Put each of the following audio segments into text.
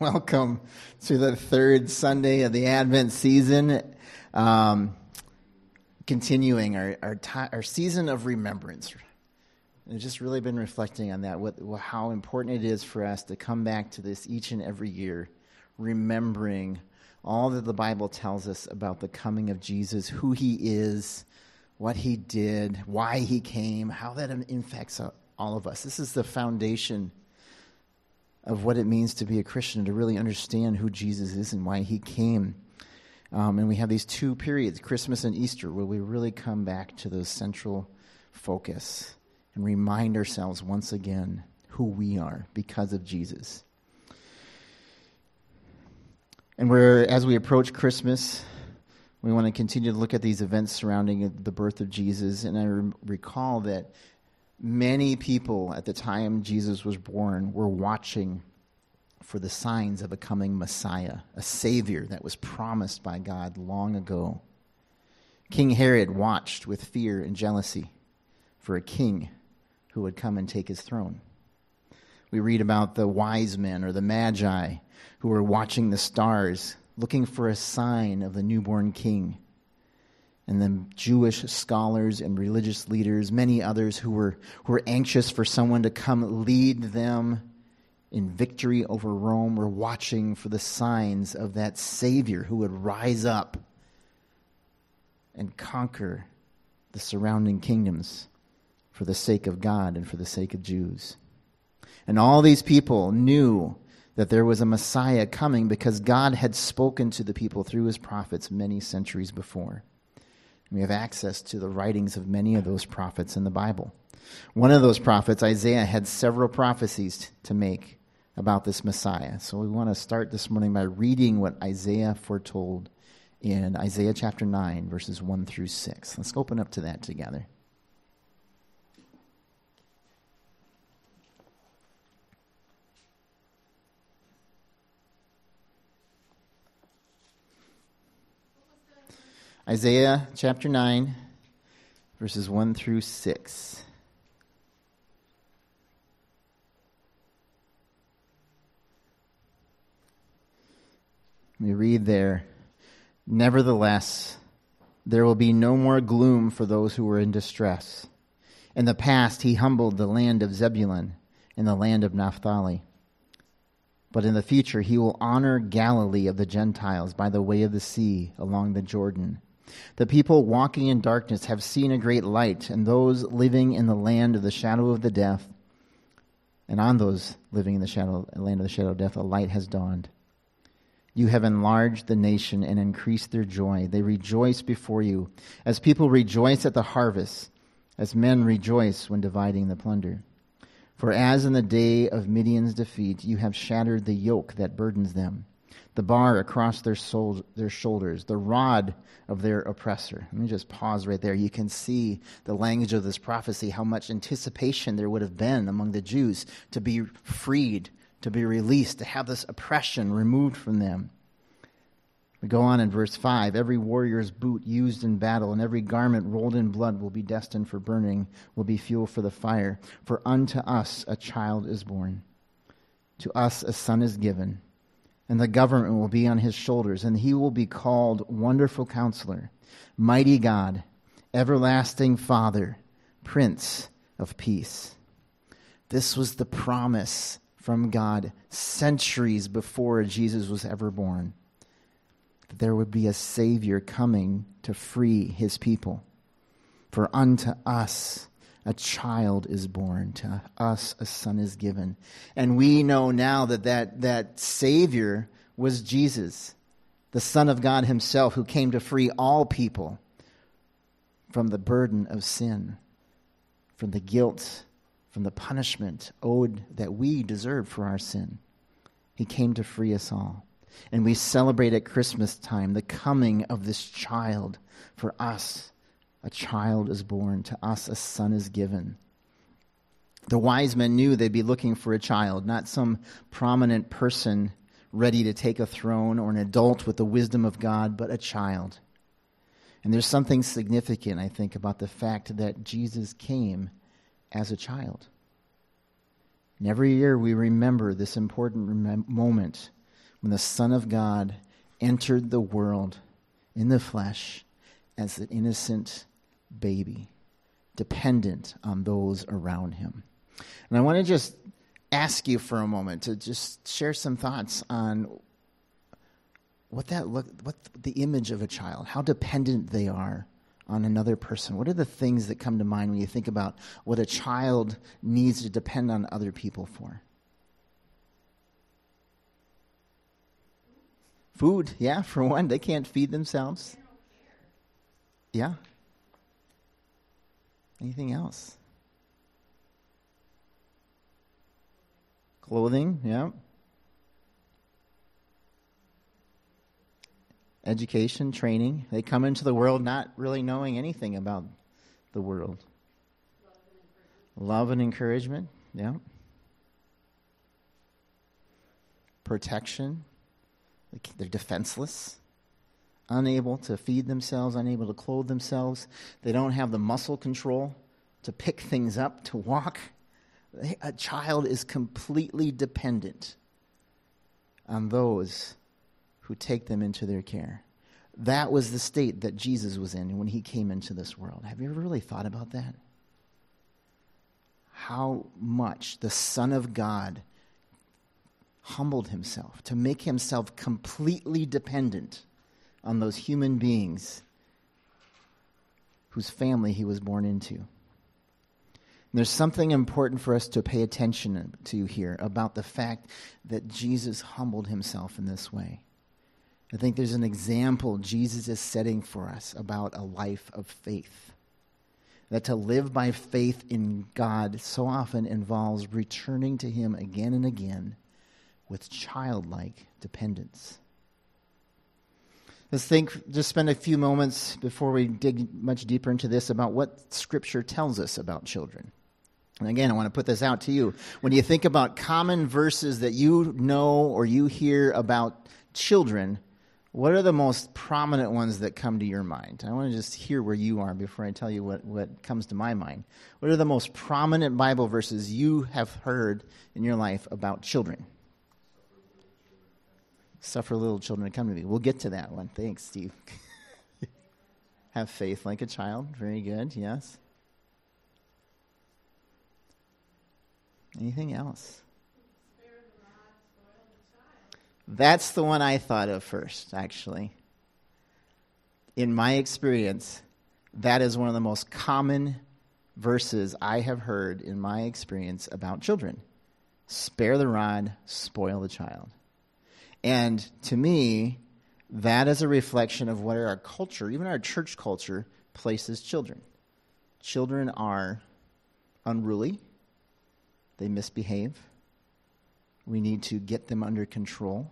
Welcome to the third Sunday of the Advent season. Um, continuing our, our, our season of remembrance. I've just really been reflecting on that, what, how important it is for us to come back to this each and every year, remembering all that the Bible tells us about the coming of Jesus, who he is, what he did, why he came, how that infects all of us. This is the foundation of what it means to be a Christian, to really understand who Jesus is and why he came. Um, and we have these two periods, Christmas and Easter, where we really come back to the central focus and remind ourselves once again who we are because of Jesus. And we're, as we approach Christmas, we want to continue to look at these events surrounding the birth of Jesus. And I re- recall that Many people at the time Jesus was born were watching for the signs of a coming Messiah, a Savior that was promised by God long ago. King Herod watched with fear and jealousy for a king who would come and take his throne. We read about the wise men or the magi who were watching the stars, looking for a sign of the newborn king and then Jewish scholars and religious leaders, many others who were, who were anxious for someone to come lead them in victory over Rome, were watching for the signs of that Savior who would rise up and conquer the surrounding kingdoms for the sake of God and for the sake of Jews. And all these people knew that there was a Messiah coming because God had spoken to the people through his prophets many centuries before. We have access to the writings of many of those prophets in the Bible. One of those prophets, Isaiah, had several prophecies to make about this Messiah. So we want to start this morning by reading what Isaiah foretold in Isaiah chapter 9, verses 1 through 6. Let's open up to that together. Isaiah chapter 9, verses 1 through 6. We read there, Nevertheless, there will be no more gloom for those who are in distress. In the past, he humbled the land of Zebulun and the land of Naphtali. But in the future, he will honor Galilee of the Gentiles by the way of the sea along the Jordan the people walking in darkness have seen a great light, and those living in the land of the shadow of the death, and on those living in the shadow, land of the shadow of death, a light has dawned. You have enlarged the nation and increased their joy. They rejoice before you, as people rejoice at the harvest, as men rejoice when dividing the plunder. For as in the day of Midian's defeat, you have shattered the yoke that burdens them the bar across their, soul, their shoulders, the rod of their oppressor. Let me just pause right there. You can see the language of this prophecy, how much anticipation there would have been among the Jews to be freed, to be released, to have this oppression removed from them. We go on in verse 5 Every warrior's boot used in battle and every garment rolled in blood will be destined for burning, will be fuel for the fire. For unto us a child is born, to us a son is given and the government will be on his shoulders, and he will be called Wonderful Counselor, Mighty God, Everlasting Father, Prince of Peace. This was the promise from God centuries before Jesus was ever born that there would be a Savior coming to free his people. For unto us a child is born to us a son is given. And we know now that that, that savior was jesus the son of god himself who came to free all people from the burden of sin from the guilt from the punishment owed that we deserve for our sin. He came to free us all. And we celebrate at christmas time the coming of this child for us a child is born, to us a son is given. The wise men knew they'd be looking for a child, not some prominent person ready to take a throne or an adult with the wisdom of God, but a child. And there's something significant, I think, about the fact that Jesus came as a child. And every year we remember this important rem- moment when the Son of God entered the world in the flesh as an innocent baby, dependent on those around him. And I want to just ask you for a moment to just share some thoughts on what that look what the image of a child, how dependent they are on another person. What are the things that come to mind when you think about what a child needs to depend on other people for? Food, yeah, for one, they can't feed themselves. Yeah. Anything else? Clothing, yeah. Education, training. They come into the world not really knowing anything about the world. Love and encouragement, yeah. Protection. They're defenseless, unable to feed themselves, unable to clothe themselves. They don't have the muscle control to pick things up, to walk. A child is completely dependent on those who take them into their care. That was the state that Jesus was in when he came into this world. Have you ever really thought about that? How much the Son of God humbled himself, to make himself completely dependent on those human beings whose family he was born into. And there's something important for us to pay attention to here about the fact that Jesus humbled himself in this way. I think there's an example Jesus is setting for us about a life of faith. That to live by faith in God so often involves returning to Him again and again with childlike dependence. Let's think, just spend a few moments before we dig much deeper into this about what Scripture tells us about children. And again, I want to put this out to you. When you think about common verses that you know or you hear about children, what are the most prominent ones that come to your mind? I want to just hear where you are before I tell you what, what comes to my mind. What are the most prominent Bible verses you have heard in your life about children? Suffer little children to come to me. We'll get to that one. Thanks, Steve. Have faith like a child. Very good, yes. Anything else? That's the one I thought of first, actually. In my experience, that is one of the most common verses I have heard in my experience about children. Spare the rod, spoil the child. And to me, that is a reflection of what our culture, even our church culture, places children. Children are unruly, they misbehave. We need to get them under control.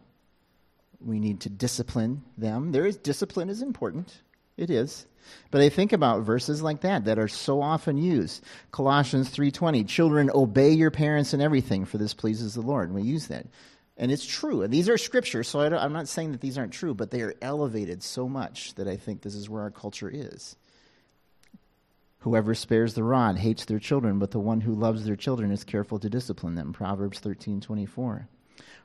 We need to discipline them. There is discipline is important. It is. But I think about verses like that that are so often used. Colossians 3:20, children obey your parents in everything for this pleases the Lord. We use that. And it's true. And these are scriptures, so I am not saying that these aren't true, but they are elevated so much that I think this is where our culture is. Whoever spares the rod hates their children, but the one who loves their children is careful to discipline them. Proverbs 13:24.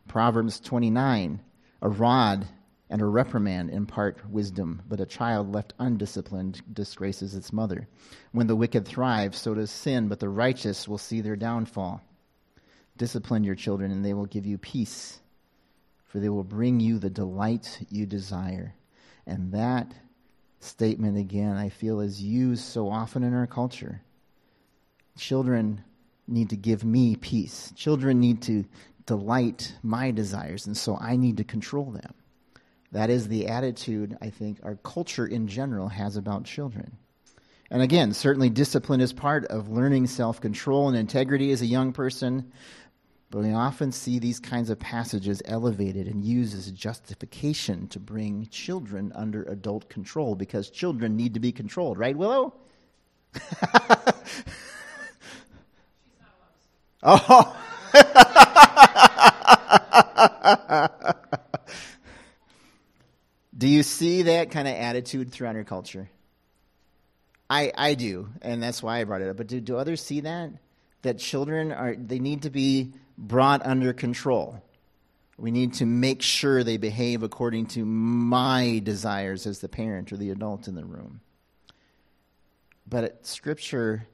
Proverbs 29, a rod and a reprimand impart wisdom, but a child left undisciplined disgraces its mother. When the wicked thrive, so does sin, but the righteous will see their downfall. Discipline your children, and they will give you peace, for they will bring you the delight you desire. And that statement, again, I feel is used so often in our culture. Children need to give me peace. Children need to delight my desires, and so I need to control them. That is the attitude I think our culture in general has about children. And again, certainly discipline is part of learning self control and integrity as a young person. But we often see these kinds of passages elevated and used as justification to bring children under adult control because children need to be controlled, right, Willow? oh. do you see that kind of attitude throughout our culture? I, I do, and that's why I brought it up. But do, do others see that? That children are, they need to be brought under control. We need to make sure they behave according to my desires as the parent or the adult in the room. But Scripture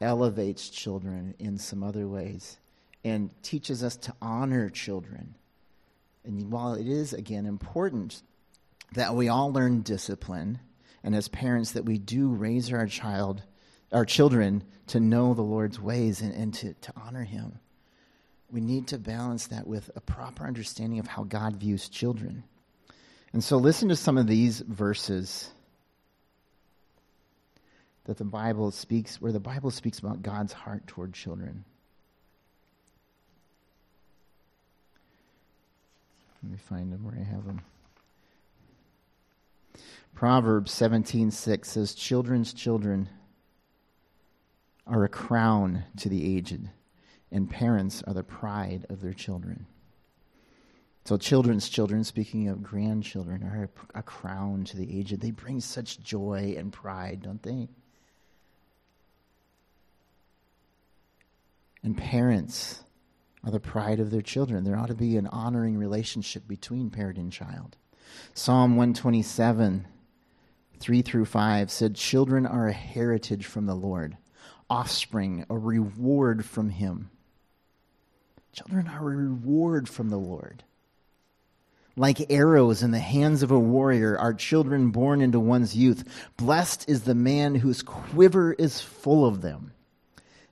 elevates children in some other ways and teaches us to honor children. And while it is, again, important that we all learn discipline, and as parents, that we do raise our child, our children, to know the Lord's ways and, and to, to honor Him we need to balance that with a proper understanding of how God views children. And so listen to some of these verses that the Bible speaks, where the Bible speaks about God's heart toward children. Let me find them where I have them. Proverbs 17:6 says children's children are a crown to the aged and parents are the pride of their children. So, children's children, speaking of grandchildren, are a, crown to the aged. They bring such joy and pride, don't they? And parents are the pride of their children. There ought to be an honoring relationship between parent and child. Psalm 127, 3 through 5 said, Children are a heritage from the Lord, offspring, a reward from Him. Children are a reward from the Lord. Like arrows in the hands of a warrior are children born into one's youth. Blessed is the man whose quiver is full of them.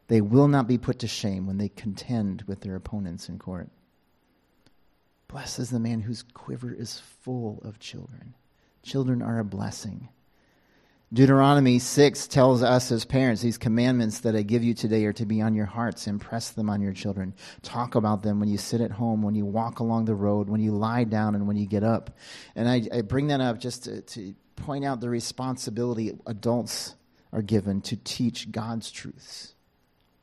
They will not be put to shame when they contend with their opponents in court. Blessed is the man whose quiver is full of children. Children are a blessing. Deuteronomy 6 tells us as parents these commandments that I give you today are to be on your hearts. Impress them on your children. Talk about them when you sit at home, when you walk along the road, when you lie down, and when you get up. And I, I bring that up just to, to point out the responsibility adults are given to teach God's truths,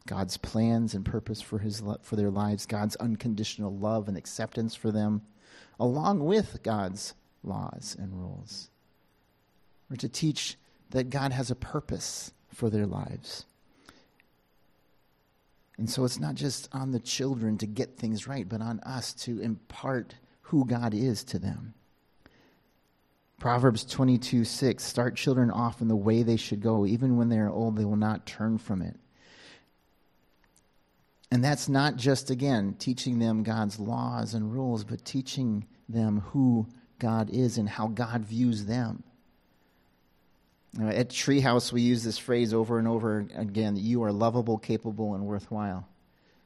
God's plans and purpose for, his, for their lives, God's unconditional love and acceptance for them, along with God's laws and rules. We're to teach that God has a purpose for their lives. And so it's not just on the children to get things right, but on us to impart who God is to them. Proverbs 22 6 Start children off in the way they should go. Even when they are old, they will not turn from it. And that's not just, again, teaching them God's laws and rules, but teaching them who God is and how God views them. Uh, at Treehouse, we use this phrase over and over again that you are lovable, capable, and worthwhile.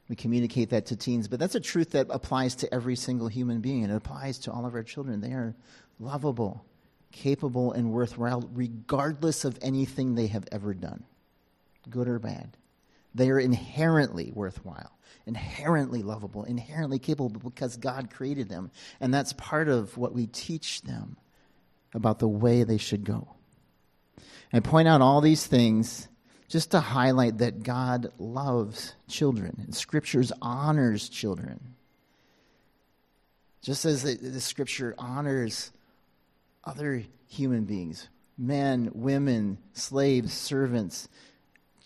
We communicate that to teens, but that's a truth that applies to every single human being, and it applies to all of our children. They are lovable, capable, and worthwhile, regardless of anything they have ever done, good or bad. They are inherently worthwhile, inherently lovable, inherently capable because God created them. And that's part of what we teach them about the way they should go. I point out all these things just to highlight that God loves children and scriptures honors children. Just as the, the scripture honors other human beings, men, women, slaves, servants,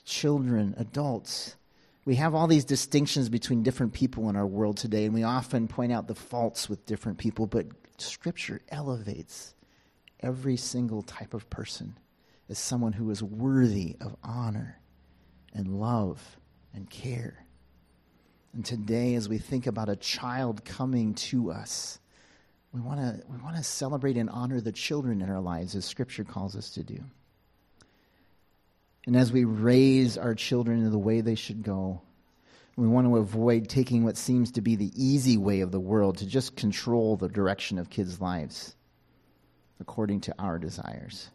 children, adults. We have all these distinctions between different people in our world today, and we often point out the faults with different people, but Scripture elevates every single type of person as someone who is worthy of honor and love and care. And today, as we think about a child coming to us, we want to we want to celebrate and honor the children in our lives, as Scripture calls us to do. And as we raise our children in the way they should go, we want to avoid taking what seems to be the easy way of the world to just control the direction of kids' lives according to our desires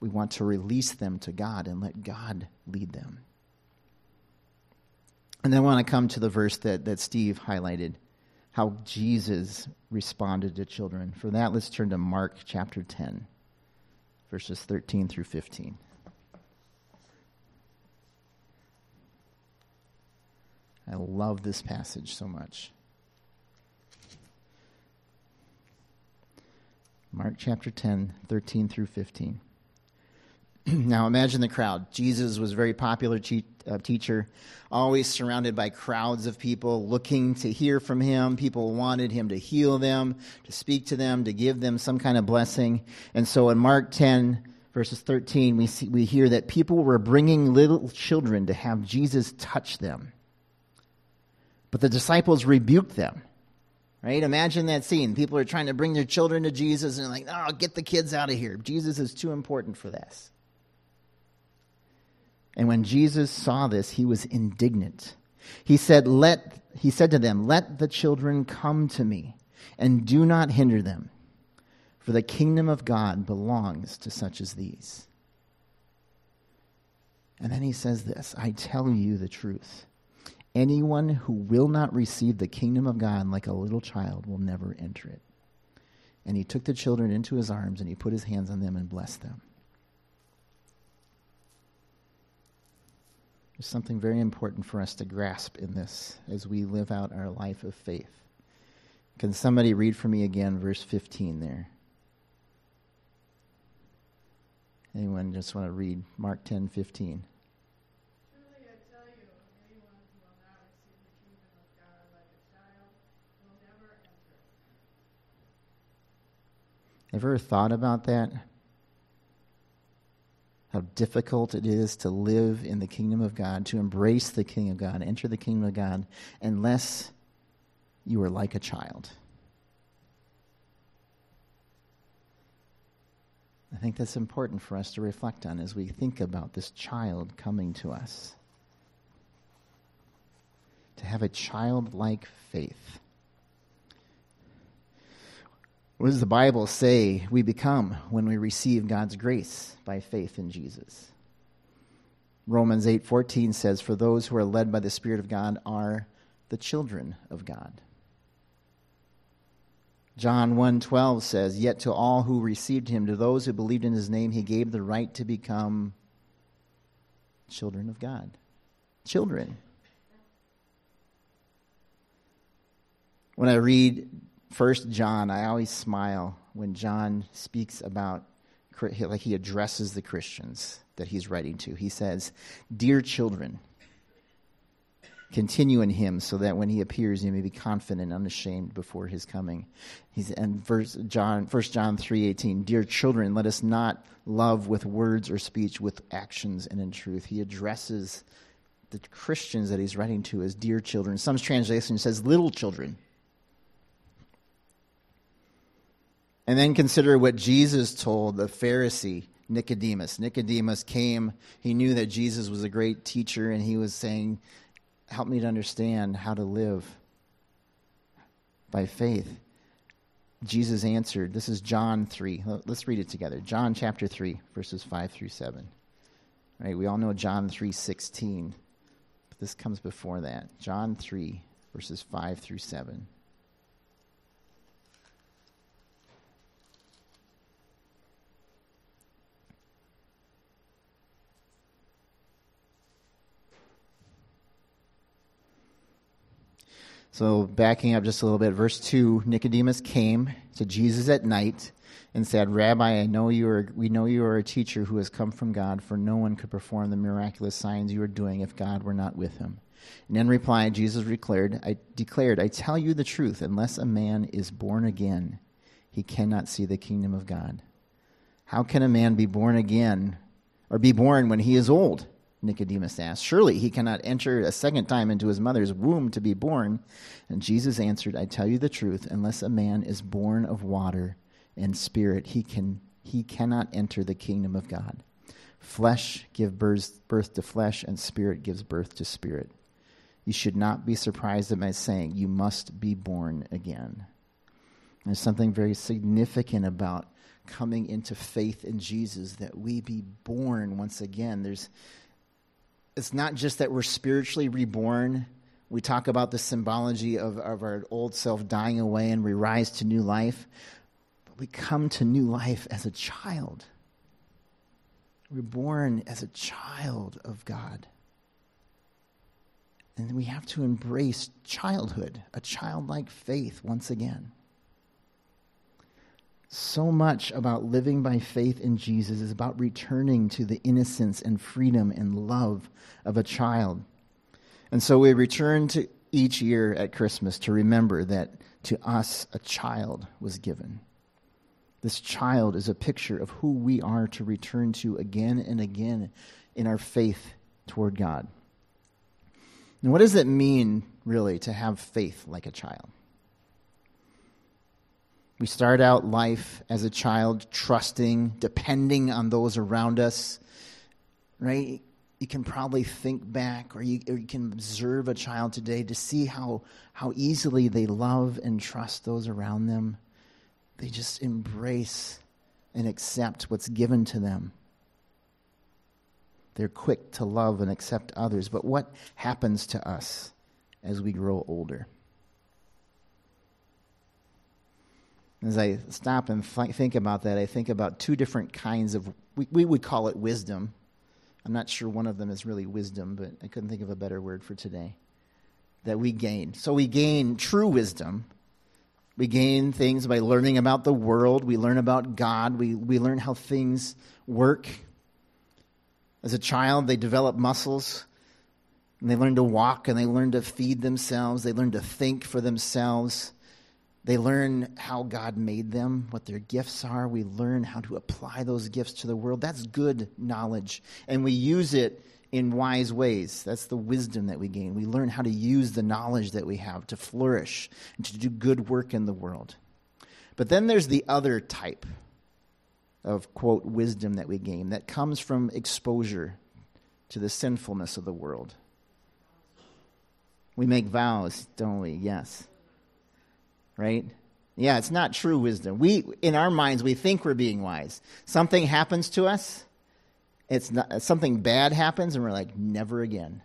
we want to release them to God and let God lead them. And then I want to come to the verse that, that Steve highlighted how Jesus responded to children. For that, let's turn to Mark chapter 10, verses 13 through 15. I love this passage so much. Mark chapter 10, 13 through 15. now imagine the crowd. Jesus was a very popular te- uh, teacher, always surrounded by crowds of people looking to hear from him. People wanted him to heal them, to speak to them, to give them some kind of blessing. And so in Mark 10, verses 13, we, see, we hear that people were bringing little children to have Jesus touch them. But the disciples rebuked them. Right? Imagine that scene. People are trying to bring their children to Jesus and like, oh, get the kids out of here. Jesus is too important for this. And when Jesus saw this, he was indignant. He said, Let he said to them, Let the children come to me, and do not hinder them, for the kingdom of God belongs to such as these. And then he says this I tell you the truth. Anyone who will not receive the kingdom of God like a little child will never enter it. And he took the children into his arms and he put his hands on them and blessed them. There's something very important for us to grasp in this as we live out our life of faith. Can somebody read for me again verse 15 there? Anyone just want to read Mark 10 15? Ever thought about that? How difficult it is to live in the kingdom of God, to embrace the kingdom of God, enter the kingdom of God, unless you are like a child. I think that's important for us to reflect on as we think about this child coming to us. To have a childlike faith. What does the Bible say we become when we receive God's grace by faith in Jesus? Romans 8:14 says for those who are led by the spirit of God are the children of God. John 1:12 says yet to all who received him to those who believed in his name he gave the right to become children of God. Children. When I read First John, I always smile when John speaks about, like he addresses the Christians that he's writing to. He says, Dear children, continue in him so that when he appears you may be confident and unashamed before his coming. He's and verse john 1 john 3.18 dear children let us not love with words or speech with actions and in truth. He addresses the christians that he's writing to as dear children. Some translation says little children And then consider what Jesus told the Pharisee Nicodemus. Nicodemus came, he knew that Jesus was a great teacher, and he was saying, Help me to understand how to live by faith. Jesus answered, This is John 3. Let's read it together. John chapter 3, verses 5 through 7. Right, we all know John 3:16, but this comes before that. John 3 verses 5 through 7. So, backing up just a little bit, verse 2 Nicodemus came to Jesus at night and said, Rabbi, I know you are, we know you are a teacher who has come from God, for no one could perform the miraculous signs you are doing if God were not with him. And in reply, Jesus declared, I declared, I tell you the truth, unless a man is born again, he cannot see the kingdom of God. How can a man be born again or be born when he is old? Nicodemus asked. Surely he cannot enter a second time into his mother's womb to be born. And Jesus answered, I tell you the truth, unless a man is born of water and spirit, he, can, he cannot enter the kingdom of God. Flesh gives birth, birth to flesh, and spirit gives birth to spirit. You should not be surprised at my saying, You must be born again. There's something very significant about coming into faith in Jesus that we be born once again. There's it's not just that we're spiritually reborn. We talk about the symbology of, of our old self dying away and we rise to new life. But we come to new life as a child. We're born as a child of God. And we have to embrace childhood, a childlike faith once again. So much about living by faith in Jesus is about returning to the innocence and freedom and love of a child. And so we return to each year at Christmas to remember that to us a child was given. This child is a picture of who we are to return to again and again in our faith toward God. And what does it mean, really, to have faith like a child? We start out life as a child trusting, depending on those around us, right? You can probably think back or you, or you can observe a child today to see how, how easily they love and trust those around them. They just embrace and accept what's given to them. They're quick to love and accept others. But what happens to us as we grow older? As I stop and think about that, I think about two different kinds of, we, we would call it wisdom. I'm not sure one of them is really wisdom, but I couldn't think of a better word for today. That we gain. So we gain true wisdom. We gain things by learning about the world. We learn about God. We, we learn how things work. As a child, they develop muscles. And they learn to walk and they learn to feed themselves. They learn to think for themselves. They learn how God made them, what their gifts are. We learn how to apply those gifts to the world. That's good knowledge. And we use it in wise ways. That's the wisdom that we gain. We learn how to use the knowledge that we have to flourish and to do good work in the world. But then there's the other type of, quote, wisdom that we gain that comes from exposure to the sinfulness of the world. We make vows, don't we? Yes right? Yeah, it's not true wisdom. We, in our minds, we think we're being wise. Something happens to us, it's not, something bad happens, and we're like, never again.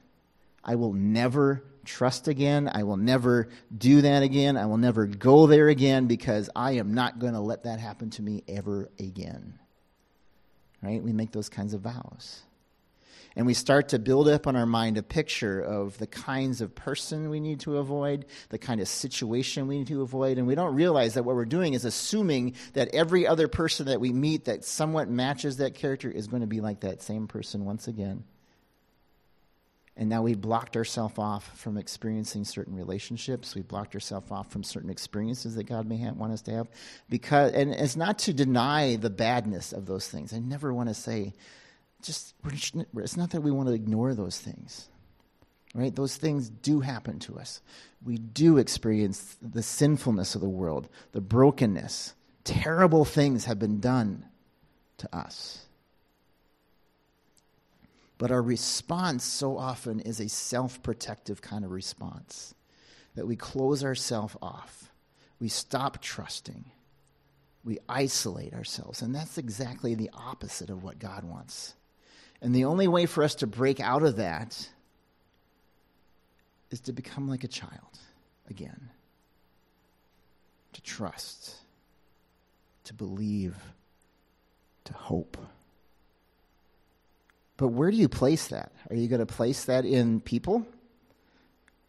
I will never trust again. I will never do that again. I will never go there again because I am not going to let that happen to me ever again. Right? We make those kinds of vows and we start to build up in our mind a picture of the kinds of person we need to avoid, the kind of situation we need to avoid, and we don't realize that what we're doing is assuming that every other person that we meet that somewhat matches that character is going to be like that same person once again. And now we've blocked ourselves off from experiencing certain relationships. We've blocked ourselves off from certain experiences that God may have, want us to have. Because, and it's not to deny the badness of those things. I never want to say just, it's not that we want to ignore those things, right? Those things do happen to us. We do experience the sinfulness of the world, the brokenness. Terrible things have been done to us. But our response so often is a self protective kind of response that we close ourselves off, we stop trusting, we isolate ourselves. And that's exactly the opposite of what God wants. And the only way for us to break out of that is to become like a child again, to trust, to believe, to hope. But where do you place that? Are you going to place that in people?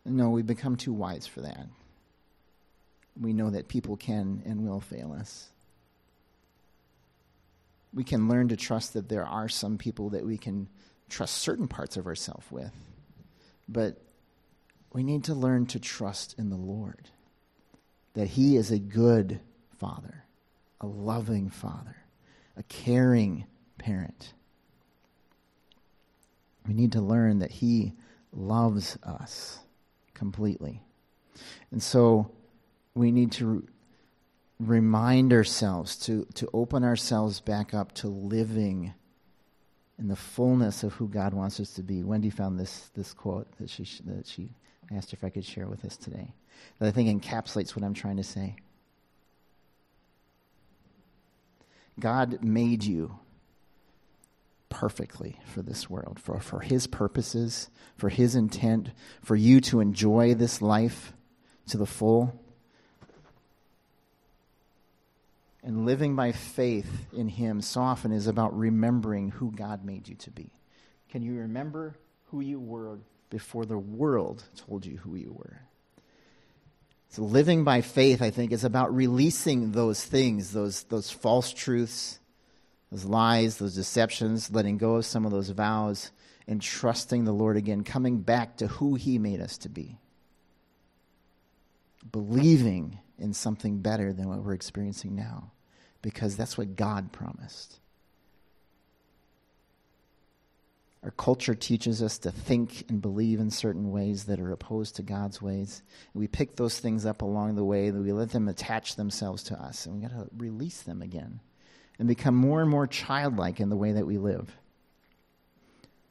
No, we've become too wise for that. We know that people can and will fail us we can learn to trust that there are some people that we can trust certain parts of ourselves with. But we need to learn to trust in the Lord, that He is a good Father, a loving Father, a caring parent. We need to learn that He loves us completely. And so we need to remind ourselves, to, to open ourselves back up to living in the fullness of who God wants us to be. Wendy found this, this quote that she, that she asked if I could share with us today that I think encapsulates what I'm trying to say. God made you perfectly for this world, for, for His purposes, for His intent, for you to enjoy this life to the full. And living by faith in Him so often is about remembering who God made you to be. Can you remember who you were before the world told you who you were? So living by faith, I think, is about releasing those things, those, those false truths, those lies, those deceptions, letting go of some of those vows, and trusting the Lord again, coming back to who He made us to be. Believing in something better than what we're experiencing now, because that's what God promised. Our culture teaches us to think and believe in certain ways that are opposed to God's ways. We pick those things up along the way, and we let them attach themselves to us, and we got to release them again and become more and more childlike in the way that we live.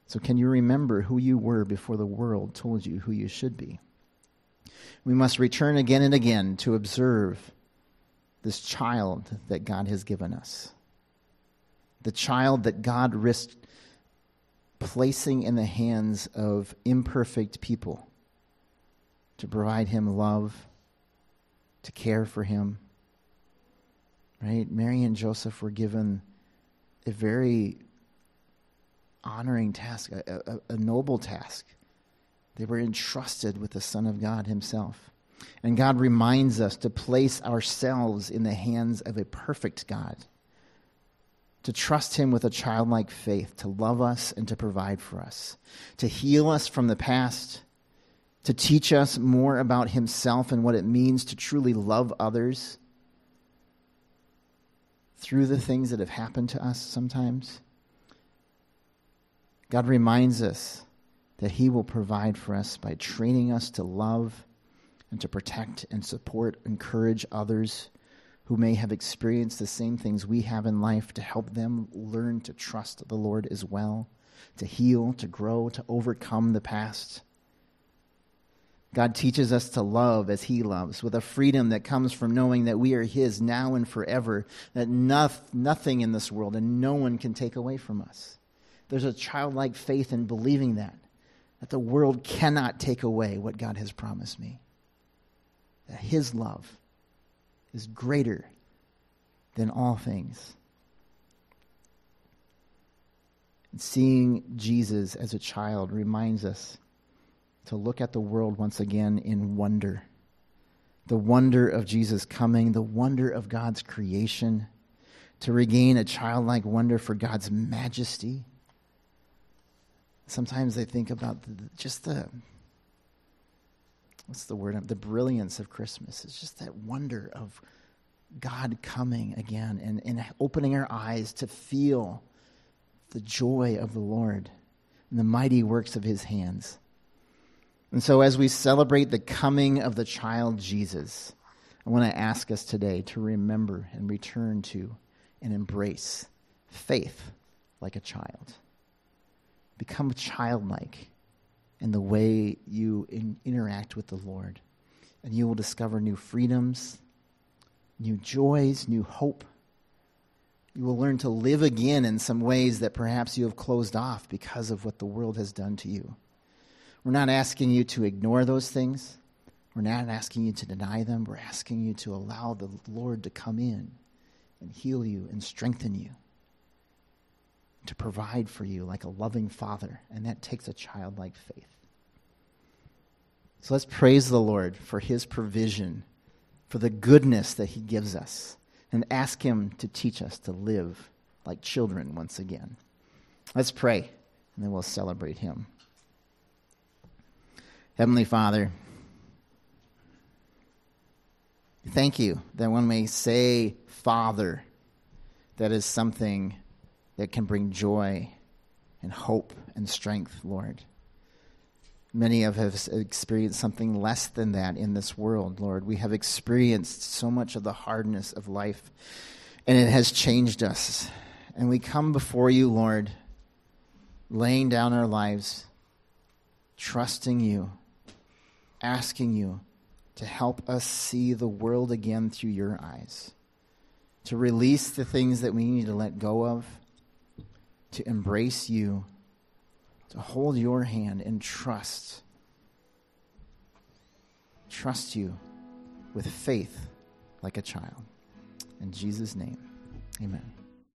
So, can you remember who you were before the world told you who you should be? We must return again and again to observe this child that God has given us. The child that God risked placing in the hands of imperfect people to provide him love, to care for him. Right? Mary and Joseph were given a very honoring task, a, a, a noble task. They were entrusted with the Son of God Himself. And God reminds us to place ourselves in the hands of a perfect God to trust Him with a childlike faith, to love us and to provide for us, to heal us from the past, to teach us more about Himself and what it means to truly love others through the things that have happened to us sometimes. God reminds us that He will provide for us by training us to love and to protect and support, encourage others who may have experienced the same things we have in life to help them learn to trust the Lord as well, to heal, to grow, to overcome the past. God teaches us to love as He loves, with a freedom that comes from knowing that we are His now and forever, that nothing in this world and no one can take away from us. There's a childlike faith in believing that, that the world cannot take away what God has promised me, that His love is greater than all things. And seeing Jesus as a child reminds us to look at the world once again in wonder. The wonder of Jesus coming, the wonder of God's creation, to regain a childlike wonder for God's majesty. Sometimes I think about just the what's the word? The brilliance of Christmas. It's just that wonder of God coming again and, and opening our eyes to feel the joy of the Lord and the mighty works of his hands. And so, as we celebrate the coming of the child Jesus, I want to ask us today to remember and return to and embrace faith like a child. Become childlike in the way you in, interact with the Lord. And you will discover new freedoms, new joys, new hope. You will learn to live again in some ways that perhaps you have closed off because of what the world has done to you. We're not asking you to ignore those things. We're not asking you to deny them. We're asking you to allow the Lord to come in and heal you and strengthen you, to provide for you like a loving father. And that takes a childlike faith. So let's praise the Lord for his provision, for the goodness that he gives us, and ask him to teach us to live like children once again. Let's pray, and then we'll celebrate him. Heavenly Father, thank you that when we say Father, that is something that can bring joy and hope and strength, Lord. Many of us have experienced something less than that in this world, Lord. We have experienced so much of the hardness of life, and it has changed us. And we come before you, Lord, laying down our lives, trusting you, asking you to help us see the world again through your eyes, to release the things that we need to let go of, to embrace you to hold your hand and trust. Trust you with faith like a child. In Jesus' name, amen.